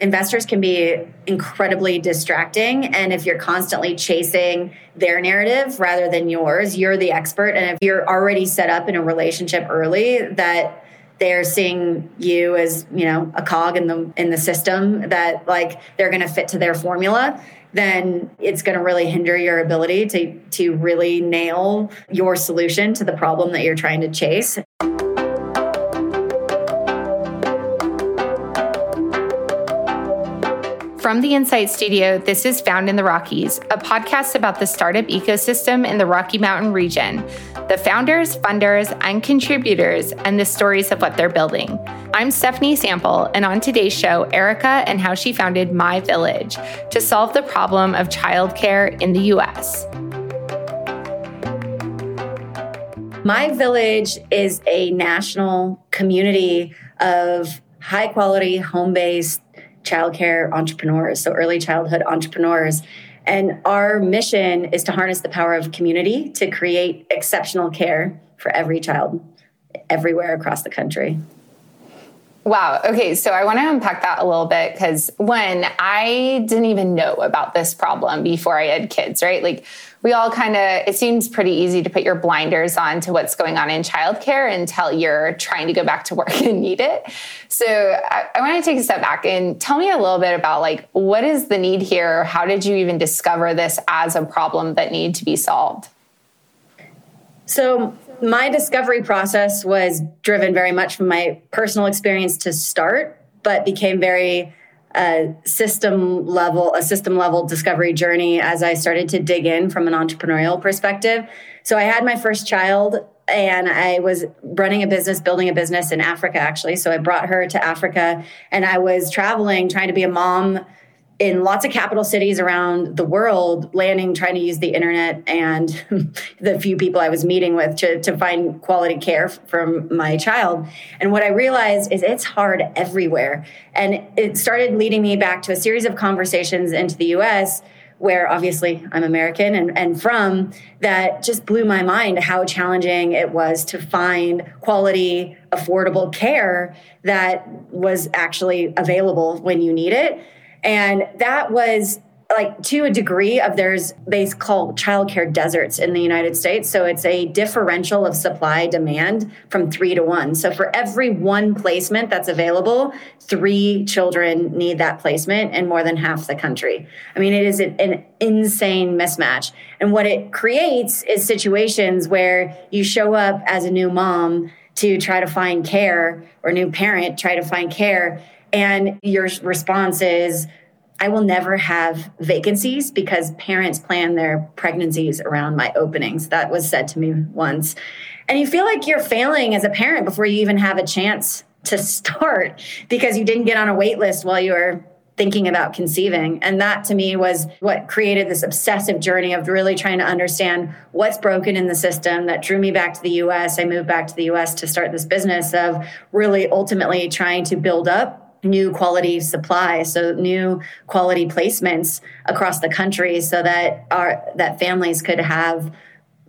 investors can be incredibly distracting. And if you're constantly chasing their narrative rather than yours, you're the expert. And if you're already set up in a relationship early that they're seeing you as, you know, a cog in the in the system that like they're gonna fit to their formula, then it's going to really hinder your ability to to really nail your solution to the problem that you're trying to chase. From the Insight Studio, this is Founded in the Rockies, a podcast about the startup ecosystem in the Rocky Mountain region, the founders, funders, and contributors, and the stories of what they're building. I'm Stephanie Sample, and on today's show, Erica and how she founded My Village to solve the problem of childcare in the US. My Village is a national community of high quality, home based childcare entrepreneurs, so early childhood entrepreneurs. And our mission is to harness the power of community to create exceptional care for every child everywhere across the country. Wow. Okay. So I want to unpack that a little bit because when I didn't even know about this problem before I had kids, right? Like we all kind of, it seems pretty easy to put your blinders on to what's going on in childcare until you're trying to go back to work and need it. So I, I want to take a step back and tell me a little bit about like, what is the need here? How did you even discover this as a problem that needed to be solved? So my discovery process was driven very much from my personal experience to start, but became very a system level, a system level discovery journey as I started to dig in from an entrepreneurial perspective. So I had my first child and I was running a business, building a business in Africa actually. So I brought her to Africa and I was traveling, trying to be a mom in lots of capital cities around the world, landing, trying to use the internet and the few people I was meeting with to, to find quality care from my child. And what I realized is it's hard everywhere. And it started leading me back to a series of conversations into the US where obviously I'm American and, and from that just blew my mind how challenging it was to find quality, affordable care that was actually available when you need it and that was like to a degree of there's they call childcare deserts in the United States. So it's a differential of supply demand from three to one. So for every one placement that's available, three children need that placement in more than half the country. I mean, it is an insane mismatch. And what it creates is situations where you show up as a new mom to try to find care or new parent try to find care and your response is, I will never have vacancies because parents plan their pregnancies around my openings. That was said to me once. And you feel like you're failing as a parent before you even have a chance to start because you didn't get on a wait list while you were thinking about conceiving. And that to me was what created this obsessive journey of really trying to understand what's broken in the system that drew me back to the US. I moved back to the US to start this business of really ultimately trying to build up new quality supply so new quality placements across the country so that our that families could have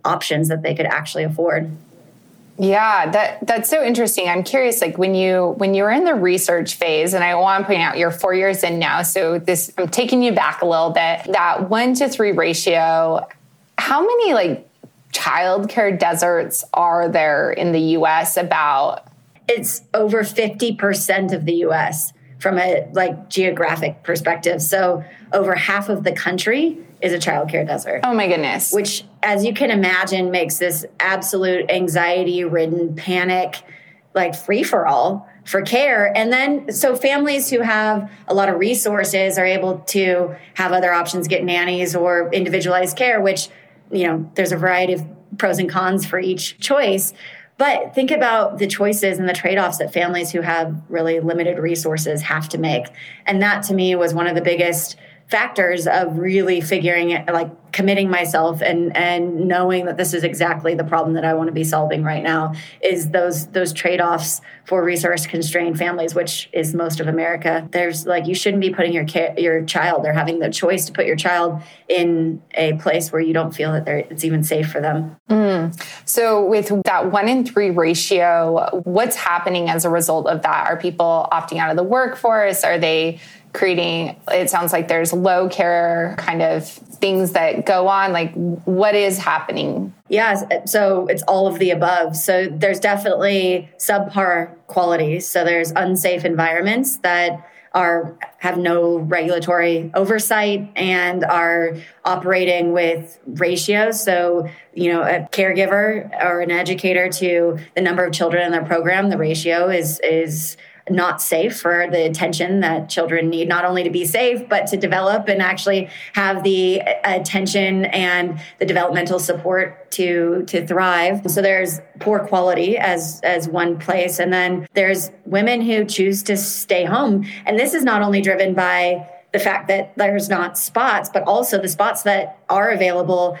options that they could actually afford. Yeah that that's so interesting. I'm curious like when you when you were in the research phase and i want to point out you're four years in now so this i'm taking you back a little bit. That one to three ratio how many like childcare deserts are there in the us about it's over 50% of the US from a like geographic perspective. So over half of the country is a childcare desert. Oh my goodness. Which as you can imagine makes this absolute anxiety ridden panic like free for all for care. And then so families who have a lot of resources are able to have other options, get nannies or individualized care, which you know, there's a variety of pros and cons for each choice. But think about the choices and the trade offs that families who have really limited resources have to make. And that to me was one of the biggest factors of really figuring it like committing myself and and knowing that this is exactly the problem that I want to be solving right now is those those trade-offs for resource constrained families which is most of America. There's like you shouldn't be putting your your child they're having the choice to put your child in a place where you don't feel that it's even safe for them. Mm. so with that 1 in 3 ratio what's happening as a result of that? Are people opting out of the workforce? Are they creating it sounds like there's low care kind of things that go on. Like what is happening? Yeah so it's all of the above. So there's definitely subpar qualities. So there's unsafe environments that are have no regulatory oversight and are operating with ratios so you know a caregiver or an educator to the number of children in their program the ratio is is not safe for the attention that children need, not only to be safe, but to develop and actually have the attention and the developmental support to to thrive. So there's poor quality as as one place, and then there's women who choose to stay home, and this is not only driven by the fact that there's not spots, but also the spots that are available.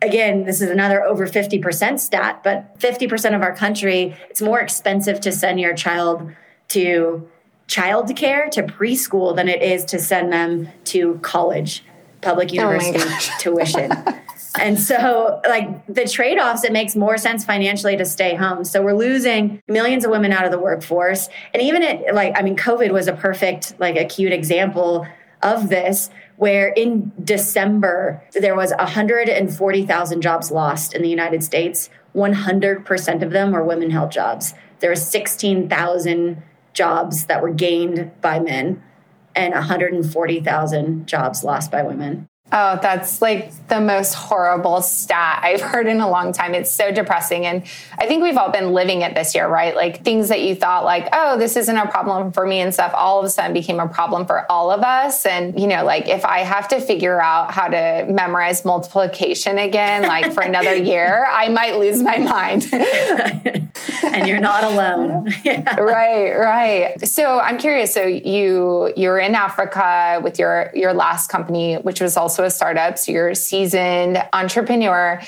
Again, this is another over 50% stat, but 50% of our country, it's more expensive to send your child to childcare to preschool than it is to send them to college, public oh university oh tuition. and so, like the trade offs, it makes more sense financially to stay home. So, we're losing millions of women out of the workforce. And even it, like, I mean, COVID was a perfect, like, acute example of this, where in December, there was 140,000 jobs lost in the United States. 100% of them were women held jobs. There were 16,000 jobs that were gained by men and 140,000 jobs lost by women. Oh, that's like the most horrible stat I've heard in a long time. It's so depressing. And I think we've all been living it this year, right? Like things that you thought like, oh, this isn't a problem for me and stuff, all of a sudden became a problem for all of us. And, you know, like if I have to figure out how to memorize multiplication again, like for another year, I might lose my mind. and you're not alone. yeah. Right, right. So I'm curious. So you you're in Africa with your your last company, which was also a startup, so you're a seasoned entrepreneur.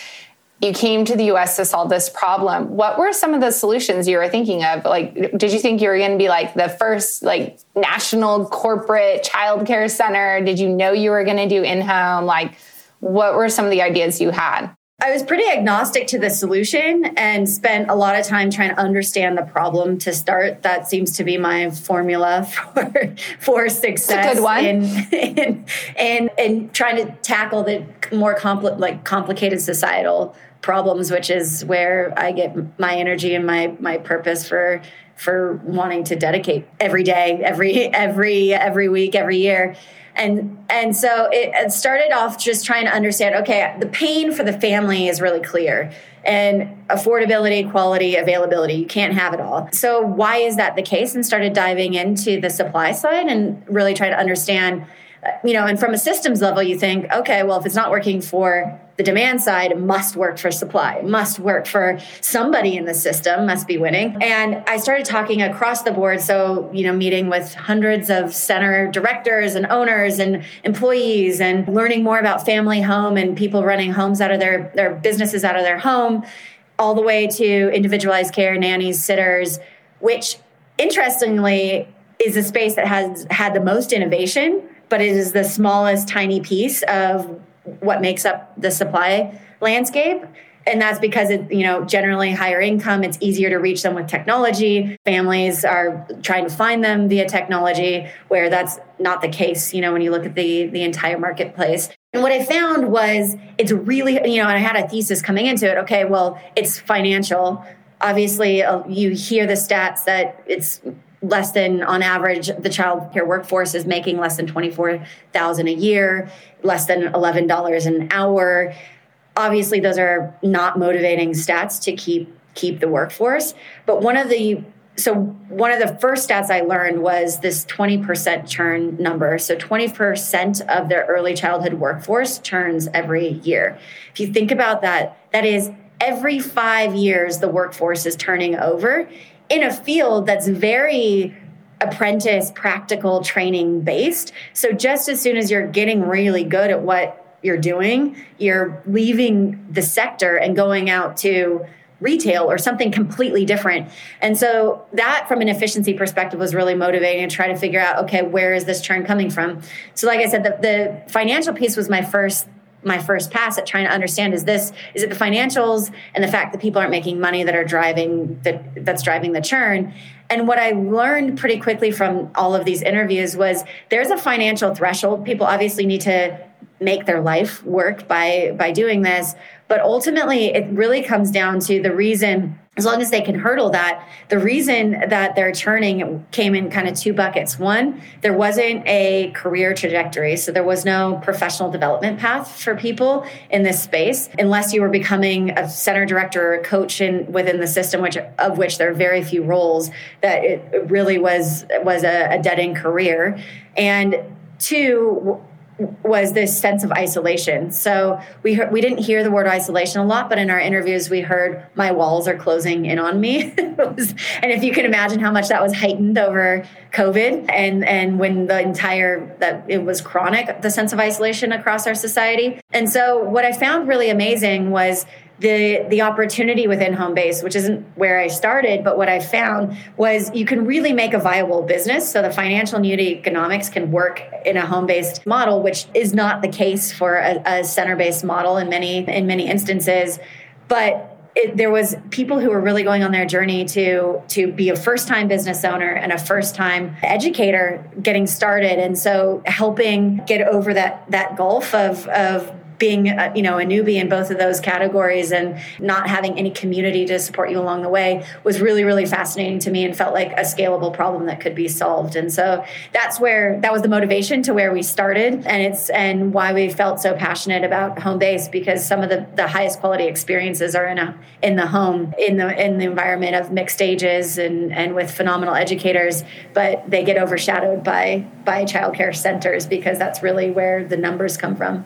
You came to the US to solve this problem. What were some of the solutions you were thinking of? Like, did you think you were going to be like the first like national corporate childcare center? Did you know you were going to do in home? Like, what were some of the ideas you had? I was pretty agnostic to the solution and spent a lot of time trying to understand the problem to start. That seems to be my formula for for success. good one. In, in, in, in trying to tackle the more compli- like complicated societal problems, which is where I get my energy and my my purpose for for wanting to dedicate every day, every every every week, every year and and so it, started off just trying to understand okay the pain for the family is really clear. And affordability quality availability you can't have it all. So why is that the case? And started diving into the supply side and really try to understand uh, you know, and from a systems level, you think, okay, well, if it's not working for the demand side, must work for supply, must work for somebody in the system, must be winning. And I started talking across the board. So, you know, meeting with hundreds of center directors and owners and employees and learning more about family home and people running homes out of their, their businesses out of their home, all the way to individualized care, nannies, sitters, which interestingly is a space that has had the most innovation but it is the smallest tiny piece of what makes up the supply landscape. And that's because it you know generally higher income it's easier to reach them with technology. Families are trying to find them via technology where that's not the case you know when you look at the the entire marketplace. And what i found was it's really you know and i had a thesis coming into it okay well it's financial. Obviously uh, you hear the stats that it's less than on average the child care workforce is making less than 24000 a year less than $11 an hour. Obviously those are not motivating stats to keep keep the workforce but one of the so one of the first stats i learned was this 20% churn number. So 20% of their early childhood workforce churns every year. If you think about that that is every 5 years the workforce is turning over in a field that's very apprentice practical training based. So just as soon as you're getting really good at what you're doing, you're leaving the sector and going out to retail or something completely different. And so that from an efficiency perspective was really motivating to try to figure out okay, where is this churn coming from? So like I said the, the financial piece was my first my first pass at trying to understand is this is it the financials and the fact that people aren't making money that are driving that that's driving the churn and what I learned pretty quickly from all of these interviews was there's a financial threshold. People obviously need to make their life work by by doing this, but ultimately it really comes down to the reason as long as they can hurdle that, the reason that they're churning came in kind of two buckets. One, there wasn't a career trajectory. So there was no professional development path for people in this space, unless you were becoming a center director or a coach in, within the system, which of which there are very few roles that it really was, was a, a dead end career. And two, was this sense of isolation. So we we didn't hear the word isolation a lot, but in our interviews we heard my walls are closing in on me. was, and if you can imagine how much that was heightened over COVID and and when the entire that it was chronic the sense of isolation across our society. And so what I found really amazing was the the opportunity within home base which isn't where i started but what i found was you can really make a viable business. So the financial and economics can work in a home-based model which is not the case for a, a center-based model in many in many instances. But it, there was people who were really going on their journey to to be a first time business owner and a first time educator getting started. And so helping get over that that gulf of of being a, you know a newbie in both of those categories and not having any community to support you along the way was really really fascinating to me and felt like a scalable problem that could be solved. And so that's where that was the motivation to where we started. And it's and why we felt so passionate about home base because some of the, the highest quality experiences are in a in the home in the in the environment of mixed ages and and with phenomenal educators but they get overshadowed by by childcare centers because that's really where the numbers come from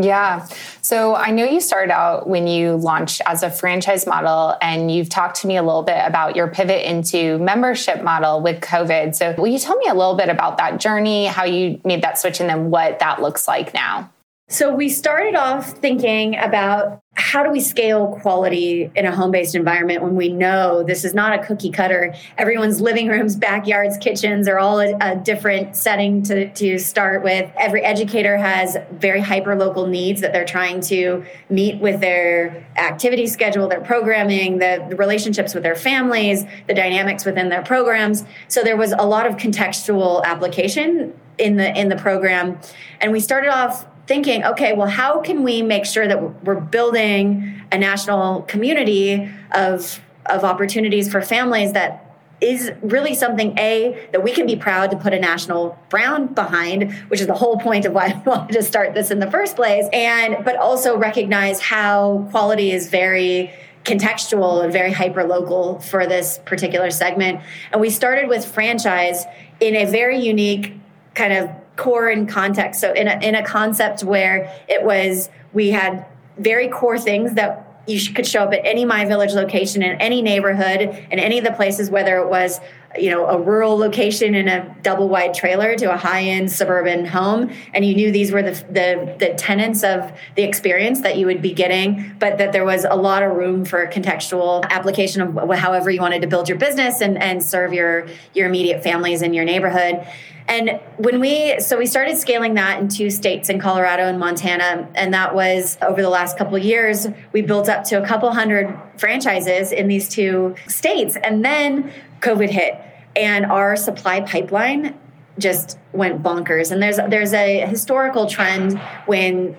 yeah. So I know you started out when you launched as a franchise model, and you've talked to me a little bit about your pivot into membership model with COVID. So will you tell me a little bit about that journey, how you made that switch, and then what that looks like now? So we started off thinking about how do we scale quality in a home-based environment when we know this is not a cookie cutter everyone's living rooms backyards kitchens are all a, a different setting to, to start with. Every educator has very hyper local needs that they're trying to meet with their activity schedule their programming the, the relationships with their families the dynamics within their programs. So there was a lot of contextual application in the in the program. And we started off thinking, okay, well, how can we make sure that we're building a national community of of opportunities for families that is really something a that we can be proud to put a national brand behind which is the whole point of why i wanted to start this in the first place and but also recognize how quality is very contextual and very hyper local for this particular segment. And we started with franchise in a very unique kind of core in context. So in a, in a concept where it was, we had very core things that you could show up at any My Village location in any neighborhood in any of the places, whether it was you know a rural location in a double wide trailer to a high end suburban home, and you knew these were the, the the tenets of the experience that you would be getting, but that there was a lot of room for contextual application of however you wanted to build your business and and serve your your immediate families in your neighborhood. And when we, so we started scaling that in two states in Colorado and Montana. And that was over the last couple years, we built up to a couple hundred franchises in these two states. And then COVID hit and our supply pipeline just went bonkers. And there's, there's a historical trend when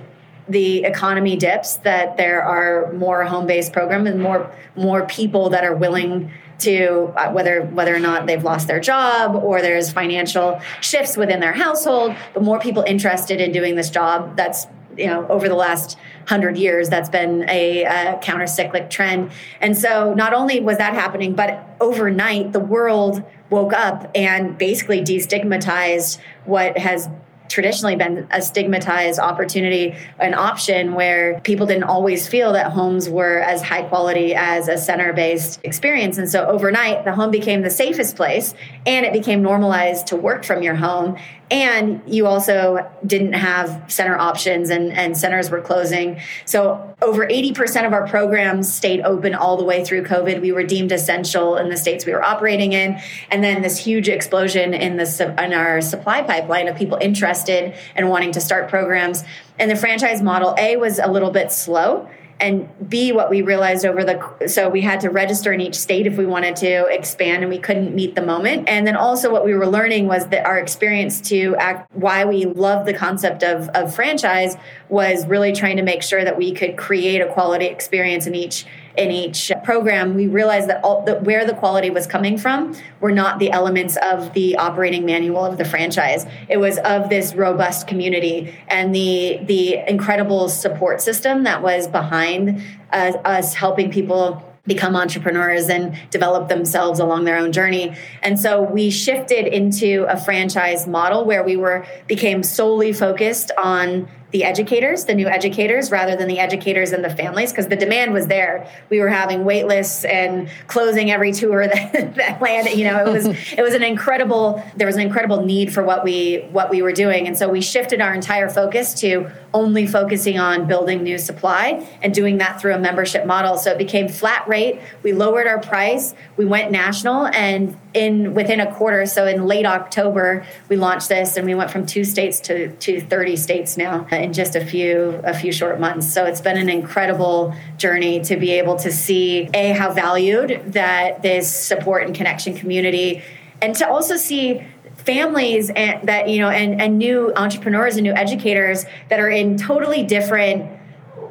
the economy dips that there are more home-based programs and more more people that are willing to uh, whether whether or not they've lost their job or there's financial shifts within their household but more people interested in doing this job that's you know over the last 100 years that's been a, a counter cyclic trend. And so not only was that happening but overnight the world woke up and basically destigmatized what has traditionally been a stigmatized opportunity, an option where people didn't always feel that homes were as high quality as a center based experience. And so overnight, the home became the safest place and it became normalized to work from your home. And you also didn't have center options and, and centers were closing. So over 80% of our programs stayed open all the way through covid. We were deemed essential in the states we were operating in. And then this huge explosion in the in our supply pipeline of people interested and wanting to start programs. And the franchise model a was a little bit slow and b what we realized over the so we had to register in each state if we wanted to expand and we couldn't meet the moment. And then also what we were learning was that our experience to act why we love the concept of, of franchise was really trying to make sure that we could create a quality experience in each in each program, we realized that, all, that where the quality was coming from were not the elements of the operating manual of the franchise. It was of this robust community and the the incredible support system that was behind uh, us helping people become entrepreneurs and develop themselves along their own journey. And so we shifted into a franchise model where we were became solely focused on the educators, the new educators, rather than the educators and the families, because the demand was there. We were having wait lists and closing every tour that, that landed. You know, it was it was an incredible. There was an incredible need for what we what we were doing, and so we shifted our entire focus to only focusing on building new supply and doing that through a membership model. So it became flat rate. We lowered our price. We went national, and in within a quarter, so in late October, we launched this, and we went from two states to to 30 states now in just a few a few short months. So it's been an incredible journey to be able to see a how valued that this support and connection community, and to also see families and that you know and, and new entrepreneurs and new educators that are in totally different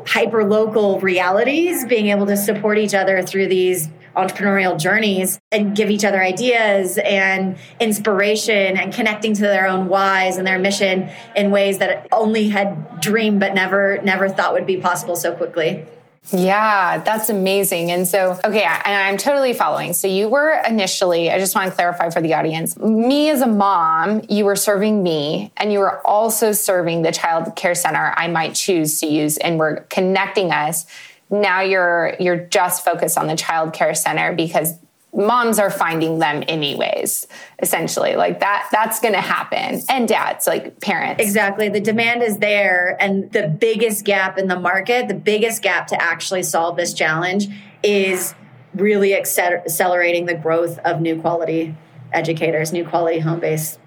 hyper local realities being able to support each other through these entrepreneurial journeys and give each other ideas and inspiration and connecting to their own whys and their mission in ways that only had dreamed but never never thought would be possible so quickly. Yeah, that's amazing. And so, okay, and I'm totally following. So, you were initially, I just want to clarify for the audience, me as a mom, you were serving me, and you were also serving the child care center I might choose to use, and we're connecting us now you're you're just focused on the child care center because moms are finding them anyways essentially. Like that that's going to happen. And dads like parents. Exactly. The demand is there and the biggest gap in the market the biggest gap to actually solve this challenge is really accelerating the growth of new quality educators new quality home-based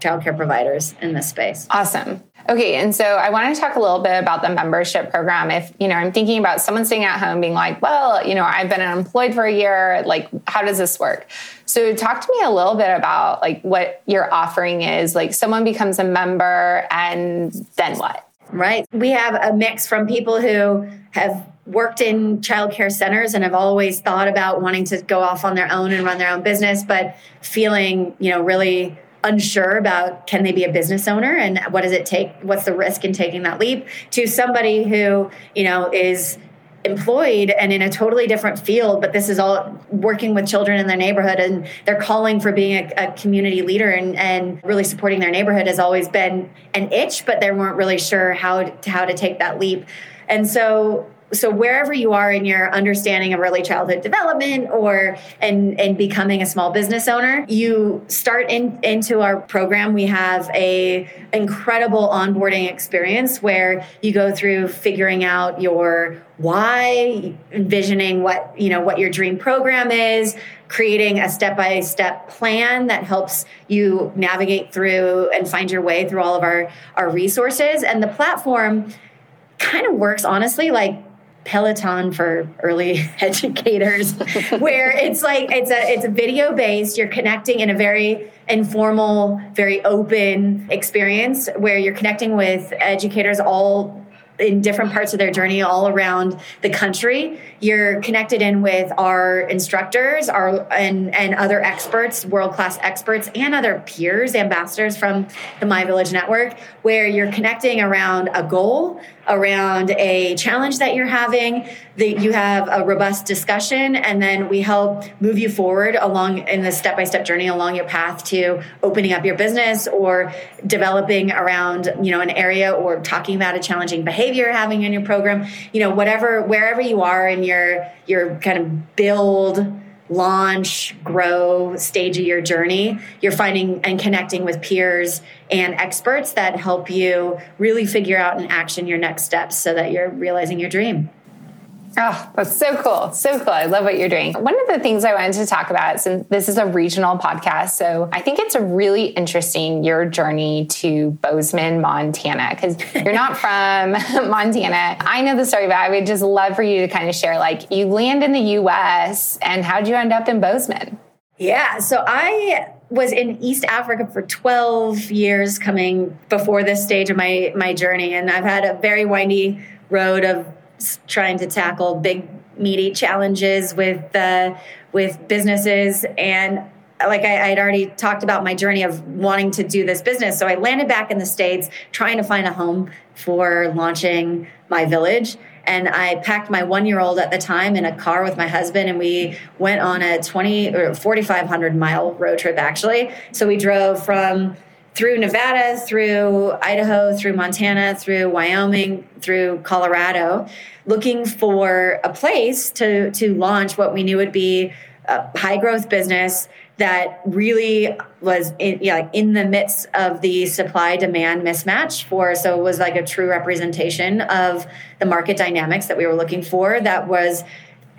childcare providers in this space awesome Okay, and so I want to talk a little bit about the membership program. If, you know, I'm thinking about someone staying at home being like, well, you know, I've been unemployed for a year, like how does this work? So talk to me a little bit about like what your offering is. Like someone becomes a member and then what? Right. We have a mix from people who have worked in childcare centers and have always thought about wanting to go off on their own and run their own business, but feeling, you know, really unsure about can they be a business owner and what does it take what's the risk in taking that leap to somebody who you know is employed and in a totally different field but this is all working with children in their neighborhood and they're calling for being a, a, community leader and, and really supporting their neighborhood has always been an itch but they weren't really sure how to, how to take that leap. And so so wherever you are in your understanding of early childhood development or and and becoming a small business owner you start in into our program. We have a incredible onboarding experience where you go through figuring out your why envisioning what you know what your dream program is creating a step-by-step plan that helps you navigate through and find your way through all of our our resources. And the platform kind of works honestly like Peloton for early educators, where it's like it's a it's a video based. You're connecting in a very informal, very open experience where you're connecting with educators all in different parts of their journey all around the country. You're connected in with our instructors, our and and other experts, world class experts, and other peers, ambassadors from the My Village Network, where you're connecting around a goal, around a challenge that you're having. That you have a robust discussion, and then we help move you forward along in the step by step journey along your path to opening up your business or developing around you know an area or talking about a challenging behavior you're having in your program. You know whatever wherever you are in your your kind of build launch, grow stage of your journey, you're finding and connecting with peers and experts that help you really figure out and action your next steps so that you're realizing your dream. Oh, that's so cool. So cool. I love what you're doing. One of the things I wanted to talk about, since this is a regional podcast, so I think it's a really interesting your journey to Bozeman, Montana, because you're not from Montana. I know the story, but I would just love for you to kind of share like you land in the US and how'd you end up in Bozeman? Yeah. So I was in East Africa for 12 years coming before this stage of my my journey and I've had a very windy road of trying to tackle big meaty challenges with uh, with businesses and like I, had already talked about my journey of wanting to do this business. So I landed back in the States trying to find a home for launching my village. And I packed my one year old at the time in a car with my husband, and we went on a 20 or 4,500 mile road trip actually. So we drove from through Nevada, through Idaho, through Montana, through Wyoming, through Colorado, looking for a place to to launch what we knew would be a high growth business that really was in, yeah, like in the midst of the supply demand mismatch for so it was like a true representation of the market dynamics that we were looking for that was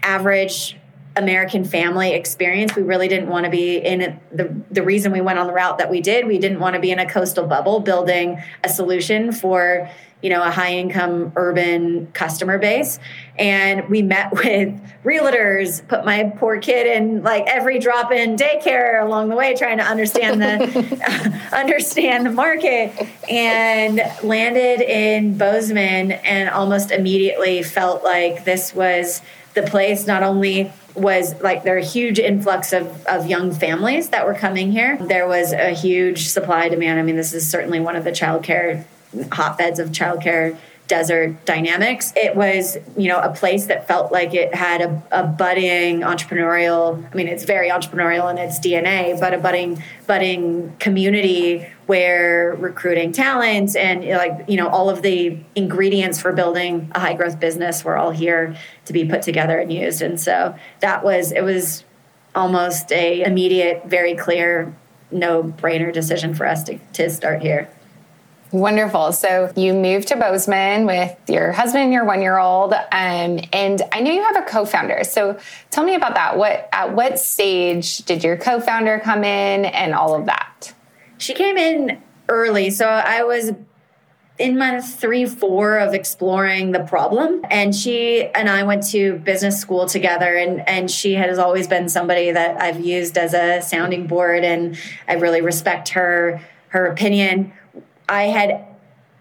average American family experience. We really didn't want to be in the the reason we went on the route that we did. We didn't want to be in a coastal bubble building a solution for you know a high income urban customer base and we met with realtors put my poor kid in like every drop in daycare along the way trying to understand the understand the market and landed in bozeman and almost immediately felt like this was the place not only was like there a huge influx of, of young families that were coming here. There was a huge supply demand. I mean, this is certainly one of the childcare hotbeds of childcare desert dynamics. It was, you know, a place that felt like it had a, a, budding entrepreneurial. I mean, it's very entrepreneurial in its DNA, but a budding, budding community where recruiting talent and like you know all of the ingredients for building a high growth business were all here to be put together and used. And so that was it was almost a immediate, very clear, no brainer decision for us to, to start here. Wonderful. So you moved to Bozeman with your husband and your one year old, um, and I know you have a co-founder. So tell me about that. What at what stage did your co-founder come in, and all of that? She came in early, so I was in month three, four of exploring the problem. And she and I went to business school together, and, and she has always been somebody that I've used as a sounding board, and I really respect her her opinion. I had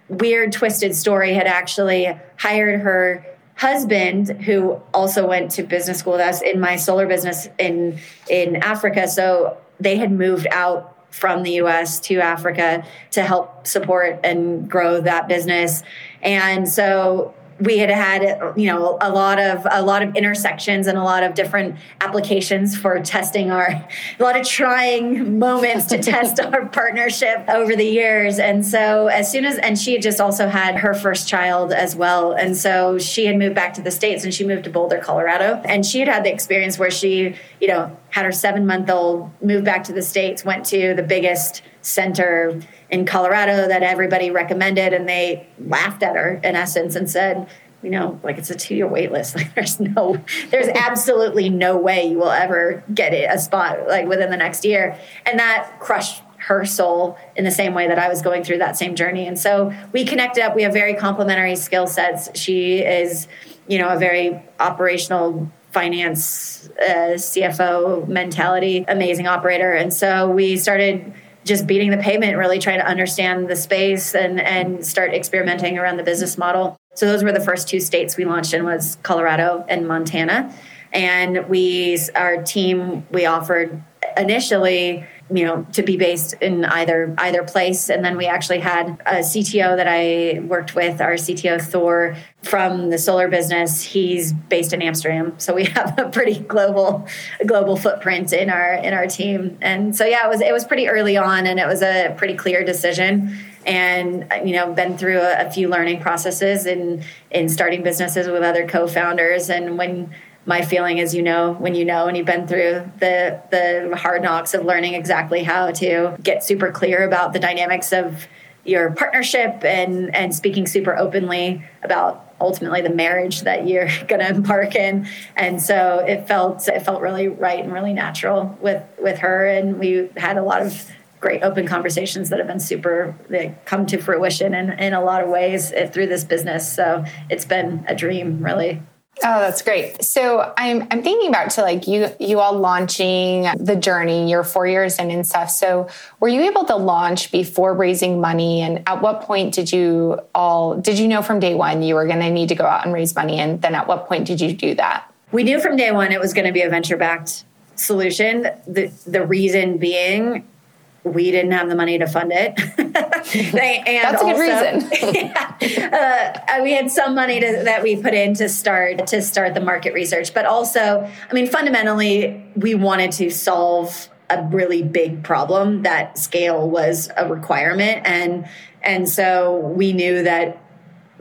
weird twisted story had actually hired her husband who also went to business school with us in my solar business in in Africa so they had moved out from the US to Africa to help support and grow that business. And so we had had you know a lot of a lot of intersections and a lot of different applications for testing our a lot of trying moments to test our partnership over the years. And so as soon as and she had just also had her first child as well. And so she had moved back to the states and she moved to Boulder Colorado. And she had had the experience where she you know had her 7 month old moved back to the states went to the biggest center in Colorado that everybody recommended, and they laughed at her in essence and said, you know, like it's a two year wait list. Like there's no, there's absolutely no way you will ever get a spot like within the next year. And that crushed her soul in the same way that I was going through that same journey. And so we connected up. We have very complementary skill sets. She is, you know, a very operational finance uh, CFO mentality, amazing operator. And so we started just beating the pavement, really trying to understand the space and and start experimenting around the business model. So those were the first two states we launched in was Colorado and Montana. And we our team we offered initially you know to be based in either either place. And then we actually had a cto that i worked with our cto thor from the solar business. He's based in amsterdam. So we have a pretty global global footprint in our in our team. And so yeah it was it was pretty early on and it was a pretty clear decision. And you know been through a, a few learning processes in in starting businesses with other co-founders. And when my feeling is you know when you know and you've been through the the hard knocks of learning exactly how to get super clear about the dynamics of your partnership and and speaking super openly about ultimately the marriage that you're going to embark in. And so it felt it felt really right and really natural with with her. And we had a lot of great open conversations that have been super they come to fruition in, in a lot of ways through this business. So it's been a dream really Oh, that's great. So I'm I'm thinking about to like you you all launching the journey, you're four years in and stuff. So were you able to launch before raising money? And at what point did you all did you know from day one you were gonna need to go out and raise money? And then at what point did you do that? We knew from day one it was gonna be a venture backed solution. The the reason being we didn't have the money to fund it. they, That's a good reason. yeah, uh, we had some money to, that we put in to start to start the market research, but also, I mean, fundamentally, we wanted to solve a really big problem that scale was a requirement, and and so we knew that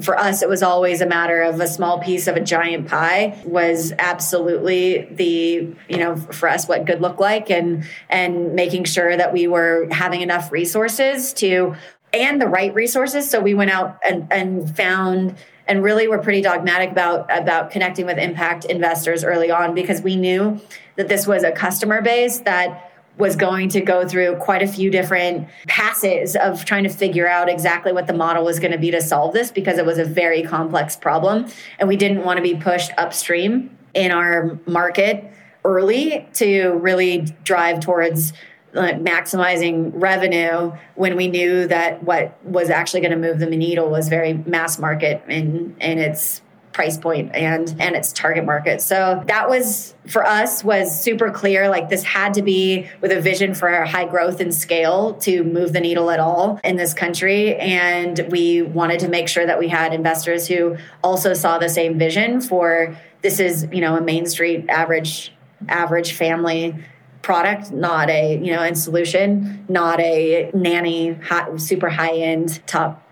for us it was always a matter of a small piece of a giant pie was absolutely the you know for us what good looked like and and making sure that we were having enough resources to and the right resources. So we went out and, and found and really were pretty dogmatic about about connecting with impact investors early on because we knew that this was a customer base that was going to go through quite a few different passes of trying to figure out exactly what the model was going to be to solve this because it was a very complex problem. And we didn't want to be pushed upstream in our market early to really drive towards uh, maximizing revenue when we knew that what was actually going to move the needle was very mass market in in its price point and and its target market. So that was for us was super clear like this had to be with a vision for high growth and scale to move the needle at all in this country and we wanted to make sure that we had investors who also saw the same vision for this is, you know, a Main Street average average family product, not a, you know, and solution, not a nanny hot, super high end top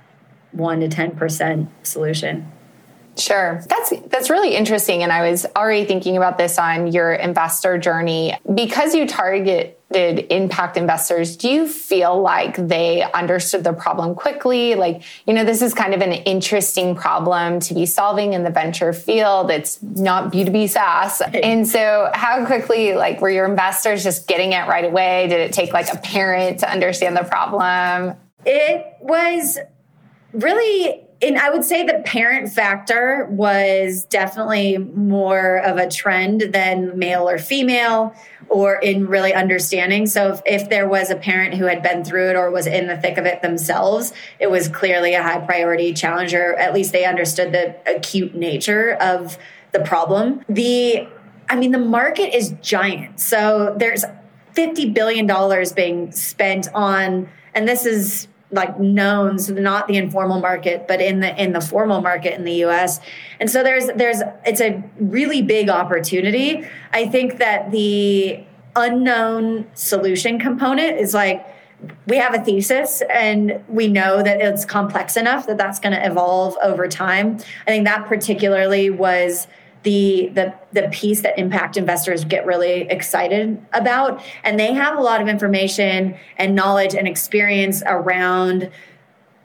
1 to 10% solution. Sure. That's that's really interesting and I was already thinking about this on your investor journey because you targeted impact investors. Do you feel like they understood the problem quickly? Like, you know, this is kind of an interesting problem to be solving in the venture field. It's not B2B SaaS. And so how quickly like were your investors just getting it right away? Did it take like a parent to understand the problem? It was really and I would say the parent factor was definitely more of a trend than male or female or in really understanding. So if, if, there was a parent who had been through it or was in the thick of it themselves, it was clearly a high priority challenger. At least they understood the acute nature of the problem. The I mean the market is giant. So there's 50 billion dollars being spent on and this is like known so not the informal market but in the in the formal market in the US and so there's there's it's a really big opportunity. I think that the unknown solution component is like we have a thesis and we know that it's complex enough that that's going to evolve over time. I think that particularly was the the the piece that impact investors get really excited about. And they have a lot of information and knowledge and experience around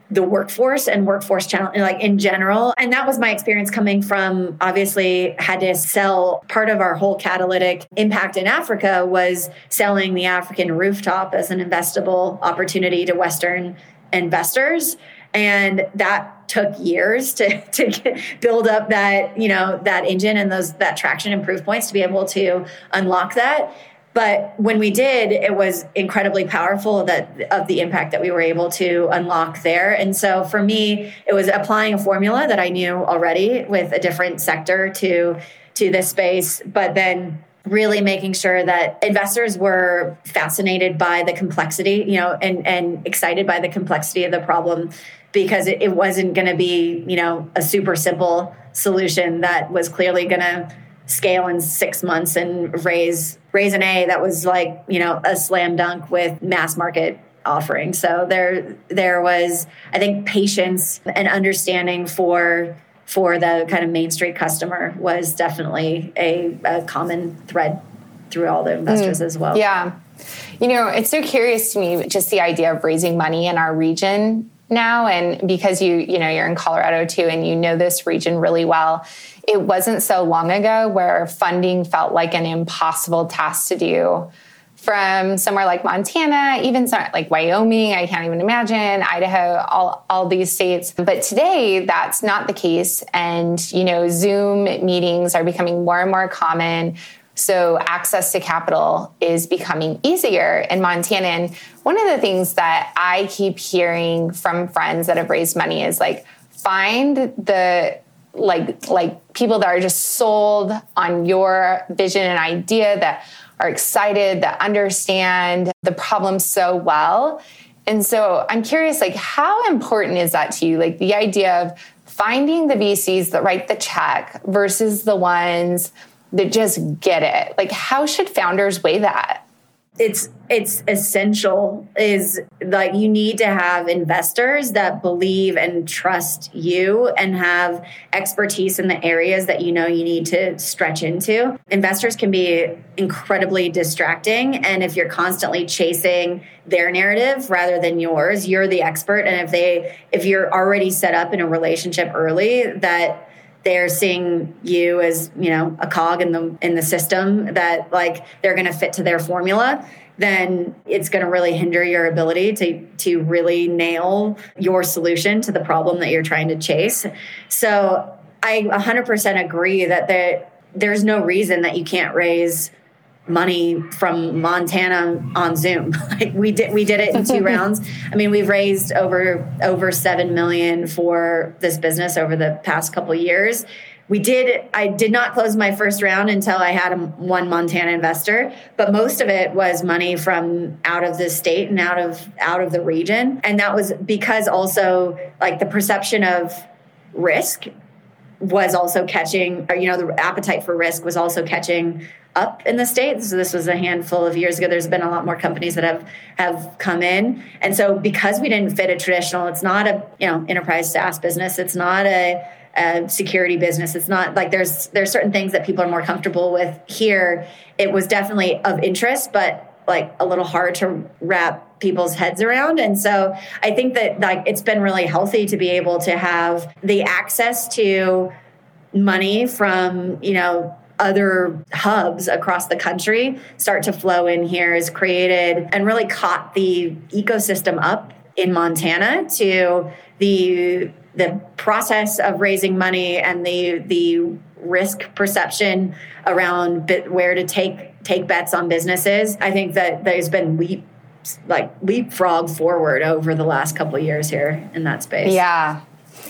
the workforce and workforce challenge like in general. And that was my experience coming from obviously had to sell part of our whole catalytic impact in africa was selling the african rooftop as an investable opportunity to western investors. And that took years to to build up that you know that engine and those that traction and proof points to be able to unlock that. But when we did it was incredibly powerful that of the impact that we were able to unlock there. And so for me it was applying a formula that i knew already with a different sector to to this space but then really making sure that investors were fascinated by the complexity you know and and excited by the complexity of the problem because it, it wasn't going to be, you know, a super simple solution that was clearly going to scale in six months and raise raise an A that was like, you know, a slam dunk with mass market offering. So there there was, I think, patience and understanding for for the kind of main street customer was definitely a, a common thread through all the investors mm, as well. Yeah. You know, it's so curious to me just the idea of raising money in our region now and because you you know you're in Colorado too and you know this region really well it wasn't so long ago where funding felt like an impossible task to do from somewhere like Montana, even like Wyoming, I can't even imagine, Idaho, all, all these states. But today, that's not the case. And, you know, Zoom meetings are becoming more and more common. So access to capital is becoming easier in Montana. And one of the things that I keep hearing from friends that have raised money is like, find the like like people that are just sold on your vision and idea that are excited that understand the problem so well and so i'm curious like how important is that to you like the idea of finding the vcs that write the check versus the ones that just get it. Like how should founders weigh that? It's it's essential is like you need to have investors that believe and trust you and have expertise in the areas that you know you need to stretch into. Investors can be incredibly distracting and if you're constantly chasing their narrative rather than yours you're the expert. And if they if you're already set up in a relationship early that they're seeing you as you know a cog in the in the system that like they're going to fit to their formula then it's going to really hinder your ability to to really nail your solution to the problem that you're trying to chase. So i 100% agree that there there's no reason that you can't raise money from Montana on Zoom. like we did we did it in two rounds. I mean, we've raised over over 7 million for this business over the past couple years. We did I did not close my first round until I had a, one Montana investor, but most of it was money from out of the state and out of out of the region. And that was because also like the perception of risk was also catching, or, you know, the appetite for risk was also catching up in the states. So this was a handful of years ago. There's been a lot more companies that have have come in, and so because we didn't fit a traditional, it's not a you know enterprise SaaS business. It's not a, a security business. It's not like there's there's certain things that people are more comfortable with here. It was definitely of interest, but like a little hard to wrap people's heads around and so i think that like it's been really healthy to be able to have the access to money from you know other hubs across the country start to flow in here is created and really caught the ecosystem up in Montana to the the process of raising money and the the risk perception around where to take take bets on businesses. I think that there's been leap like leapfrog forward over the last couple years here in that space. Yeah.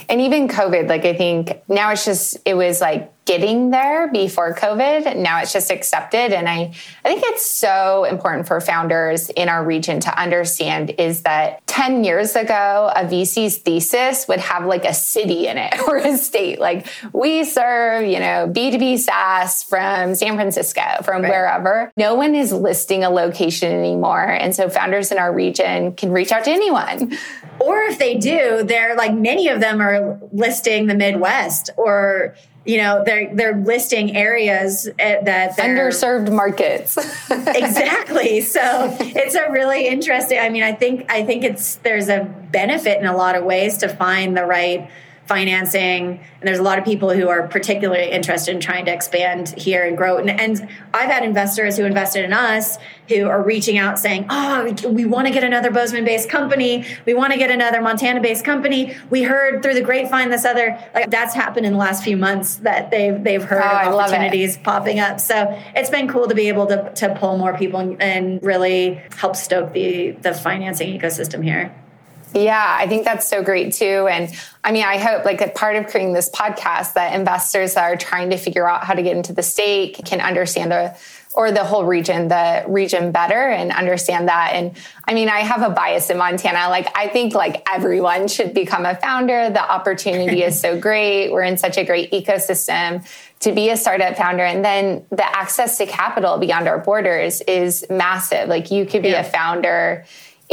And even COVID, like I think now it's just it was like getting there before COVID. Now it's just accepted. And I, I think it's so important for founders in our region to understand is that 10 years ago, a VC's thesis would have like a city in it or a state. Like we serve, you know, B2B SaaS from San Francisco, from right. wherever. No one is listing a location anymore. And so founders in our region can reach out to anyone. Or if they do, they're like many of them are listing the Midwest or you know they're they're listing areas eh, that underserved markets. Exactly. So it's a really interesting i mean i think i think it's there's a benefit in a lot of ways to find the right financing and there's a lot of people who are particularly interested in trying to expand here and grow. And, and i've had investors who invested in us who are reaching out saying oh we want to get another bozeman based company. We want to get another montana based company. We heard through the grapevine this other like that's happened in the last few months that they've they've heard oh, of opportunities popping up. So it's been cool to be able to, to pull more people and really help stoke the the financing ecosystem here yeah, I think that's so great too. And I mean, I hope like a part of creating this podcast that investors that are trying to figure out how to get into the state can understand the or the whole region, the region better and understand that. And I mean, I have a bias in Montana. Like, I think like everyone should become a founder. The opportunity is so great. We're in such a great ecosystem to be a startup founder. And then the access to capital beyond our borders is massive. Like, you could be yeah. a founder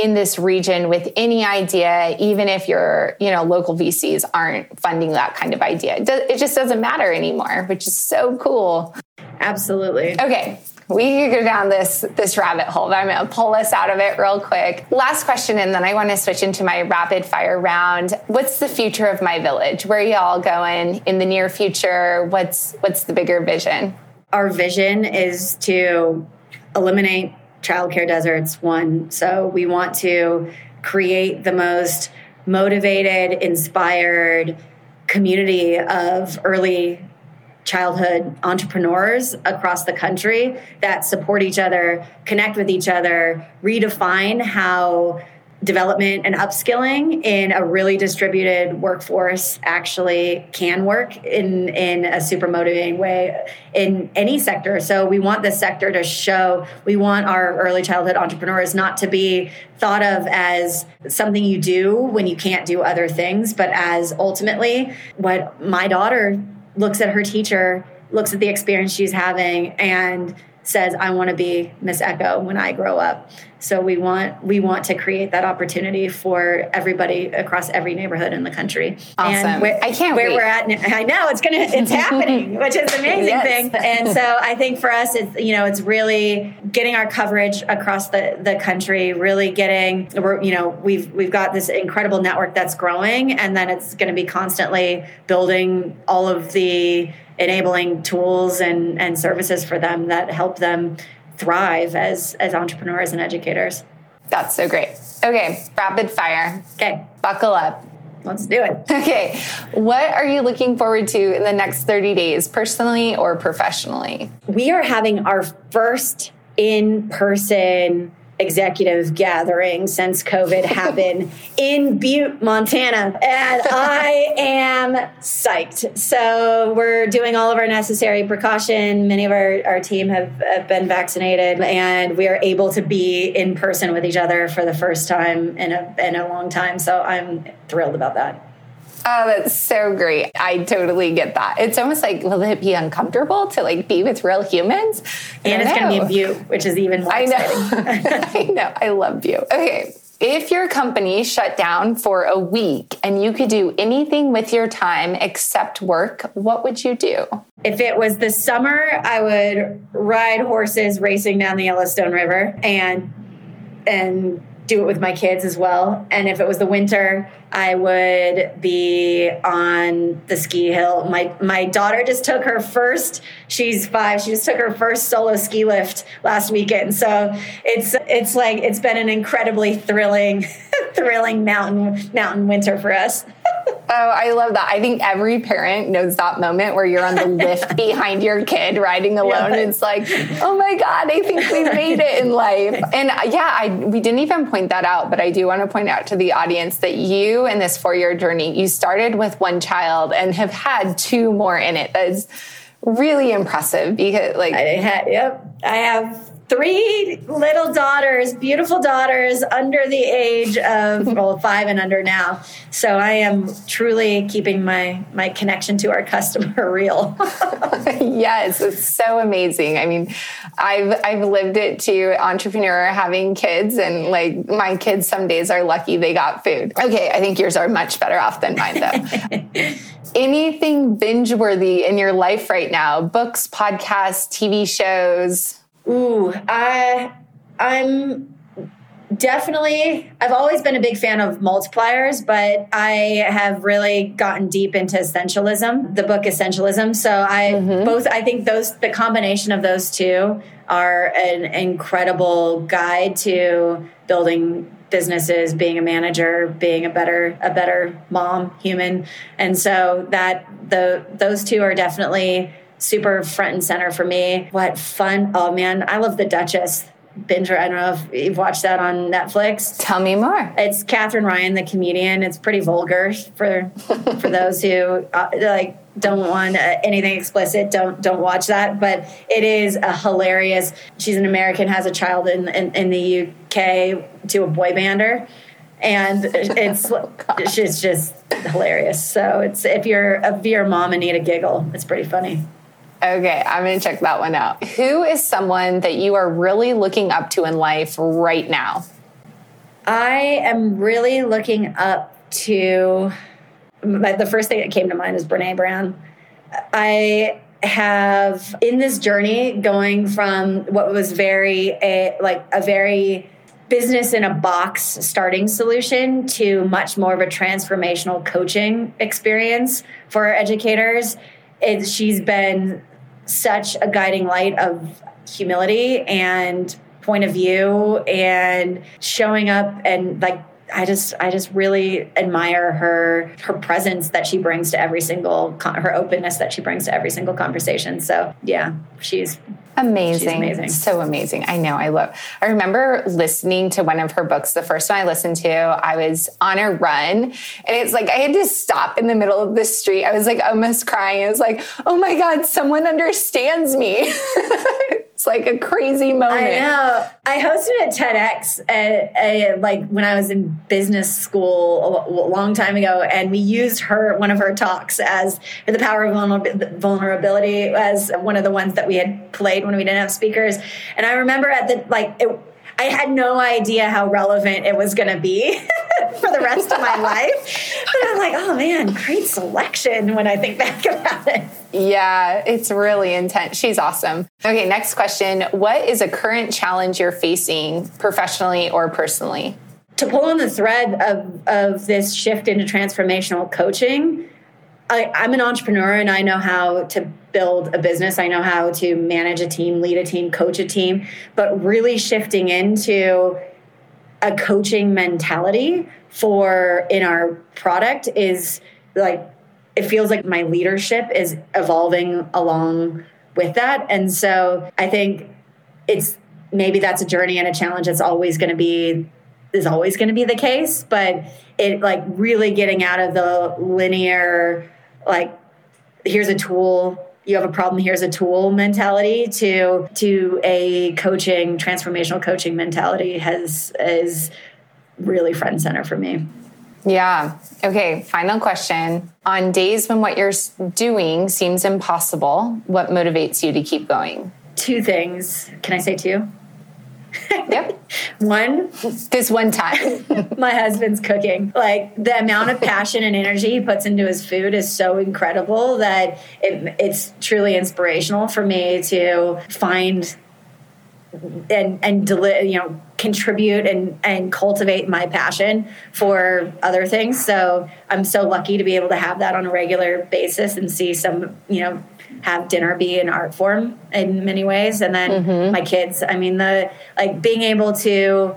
in this region with any idea, even if your, you know, local VCs aren't funding that kind of idea. It, does, it just doesn't matter anymore, which is so cool. Absolutely. Okay, we could go down this this rabbit hole, but I'm to pull us out of it real quick. Last question, and then I want to switch into my rapid fire round. What's the future of my village? Where are y'all going in the near future? What's what's the bigger vision? Our vision is to eliminate childcare deserts. One, so we want to create the most motivated, inspired community of early childhood entrepreneurs across the country that support each other, connect with each other, redefine how development and upskilling in a really distributed workforce actually can work in in a super motivating way in any sector. So we want the sector to show we want our early childhood entrepreneurs not to be thought of as something you do when you can't do other things but as ultimately what my daughter looks at her teacher, looks at the experience she's having, and says, "I want to be Miss Echo when I grow up." So we want we want to create that opportunity for everybody across every neighborhood in the country. Awesome. And where, I can't where wait. we're at. I know it's gonna it's happening, which is the amazing yes. thing. And so I think for us, it's you know it's really getting our coverage across the the country. Really getting we're you know we've we've got this incredible network that's growing, and then it's going to be constantly building all of the enabling tools and and services for them that help them thrive as as entrepreneurs and educators. That's so great. Okay, rapid fire. Okay, buckle up. Let's do it. Okay. What are you looking forward to in the next 30 days, personally or professionally? We are having our first in person executive gathering since COVID happened in Butte, Montana. And I am psyched. So we're doing all of our necessary precaution. Many of our, our team have, have been vaccinated and we are able to be in person with each other for the first time in a, in a long time. So I'm thrilled about that. Oh, that's so great. I totally get that. It's almost like, will it be uncomfortable to like be with real humans? And it's going to be in Butte, which is even more I know. I know. I love Butte. Okay. If your company shut down for a week and you could do anything with your time except work, what would you do? If it was the summer, I would ride horses racing down the Yellowstone River and and do it with my kids as well. And if it was the winter, I would be on the ski hill. My my daughter just took her first. She's five. She just took her first solo ski lift last weekend. So it's it's like it's been an incredibly thrilling, thrilling mountain mountain winter for us. Oh, I love that. I think every parent knows that moment where you're on the lift behind your kid riding alone. Yeah. It's like, oh my God, I think we made it in life. And uh, yeah, I, we didn't even point that out, but I do want to point out to the audience that you in this four year journey, you started with one child and have had two more in it. That is really impressive because like I had, yep. I have three little daughters, beautiful daughters under the age of well, five and under now. So I am truly keeping my my connection to our customer real. yes, it's so amazing. I mean, I've I've lived it to entrepreneur having kids, and like my kids, some days are lucky they got food. Okay, I think yours are much better off than mine though. Anything binge worthy in your life right now? Books, podcasts, TV shows? Ooh, I I'm definitely I've always been a big fan of multipliers, but I have really gotten deep into essentialism, the book Essentialism. So I mm-hmm. both I think those the combination of those two are an incredible guide to building businesses being a manager being a better a better mom human and so that the those two are definitely super front and center for me. What fun. Oh man, I love The Duchess. Binger. I don't know if you've watched that on Netflix. Tell me more. It's Katherine Ryan, the comedian. It's pretty vulgar for for those who uh, like don't want uh, anything explicit. Don't don't watch that. But it is a hilarious. She's an American, has a child in in, in the UK to a boy bander, and it's oh, it's just hilarious. So it's if you're if you're a mom and need a giggle, it's pretty funny. Okay, I'm going to check that one out. Who is someone that you are really looking up to in life right now? I am really looking up to the first thing that came to mind is Brene Brown. I have in this journey going from what was very a like a very business in a box starting solution to much more of a transformational coaching experience for educators. It, she's been such a guiding light of humility and point of view and showing up and like I just I just really admire her her presence that she brings to every single her openness that she brings to every single conversation. So yeah, she's amazing. She's amazing. So amazing. I know. I love. I remember listening to one of her books. The first one I listened to, I was on a run, and it's like I had to stop in the middle of the street. I was like almost crying. I was like, "Oh my god, someone understands me." It's like a crazy moment. I know. I hosted a TEDx at, at, like when I was in business school a, a, long time ago, and we used her one of her talks as the power of vulnerability as one of the ones that we had played when we didn't have speakers. And I remember at the like it, I had no idea how relevant it was going to be for the rest of my life. But I'm like, oh man, great selection when I think back about it. Yeah, it's really intense. She's awesome. Okay, next question. What is a current challenge you're facing professionally or personally? To pull on the thread of, of this shift into transformational coaching, I, I'm an entrepreneur and I know how to build a business. I know how to manage a team, lead a team, coach a team, but really shifting into a coaching mentality for in our product is like it feels like my leadership is evolving along with that. And so I think it's maybe that's a journey and a challenge that's always going to be is always going to be the case, but it like really getting out of the linear like here's a tool you have a problem here's a tool mentality to to a coaching transformational coaching mentality has is really front center for me. Yeah. Okay final question. On days when what you're doing seems impossible what motivates you to keep going? Two things. Can i say two Yep. one, this one time, my husband's cooking. Like the amount of passion and energy he puts into his food is so incredible that it, it's truly inspirational for me to find and and deli- you know contribute and and cultivate my passion for other things so i'm so lucky to be able to have that on a regular basis and see some you know have dinner be an art form in many ways. And then mm-hmm. my kids i mean the like being able to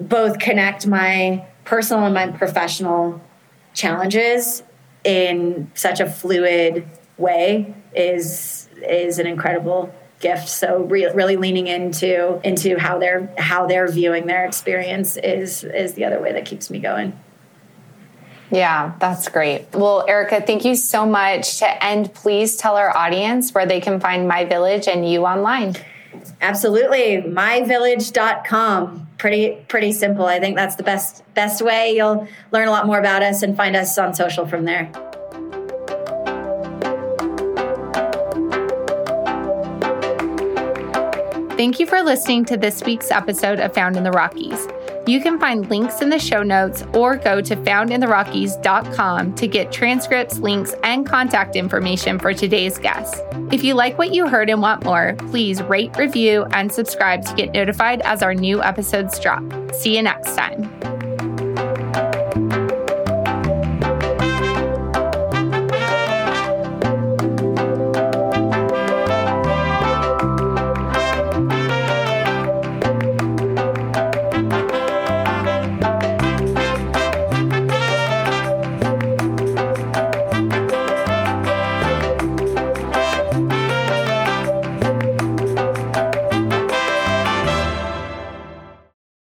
both connect my personal and my professional challenges in such a fluid way is is an incredible gift. So re- really leaning into into how they're how they're viewing their experience is is the other way that keeps me going yeah, that's great. Well, Erica, thank you so much. To end, please tell our audience where they can find My Village and you online. Absolutely. Myvillage.com. Pretty pretty simple. I think that's the best best way. You'll learn a lot more about us and find us on social from there. Thank you for listening to this week's episode of Founded in the Rockies. You can find links in the show notes or go to foundedintherockies.com to get transcripts, links, and contact information for today's guest. If you like what you heard and want more, please rate, review, and subscribe to get notified as our new episodes drop. See you next time.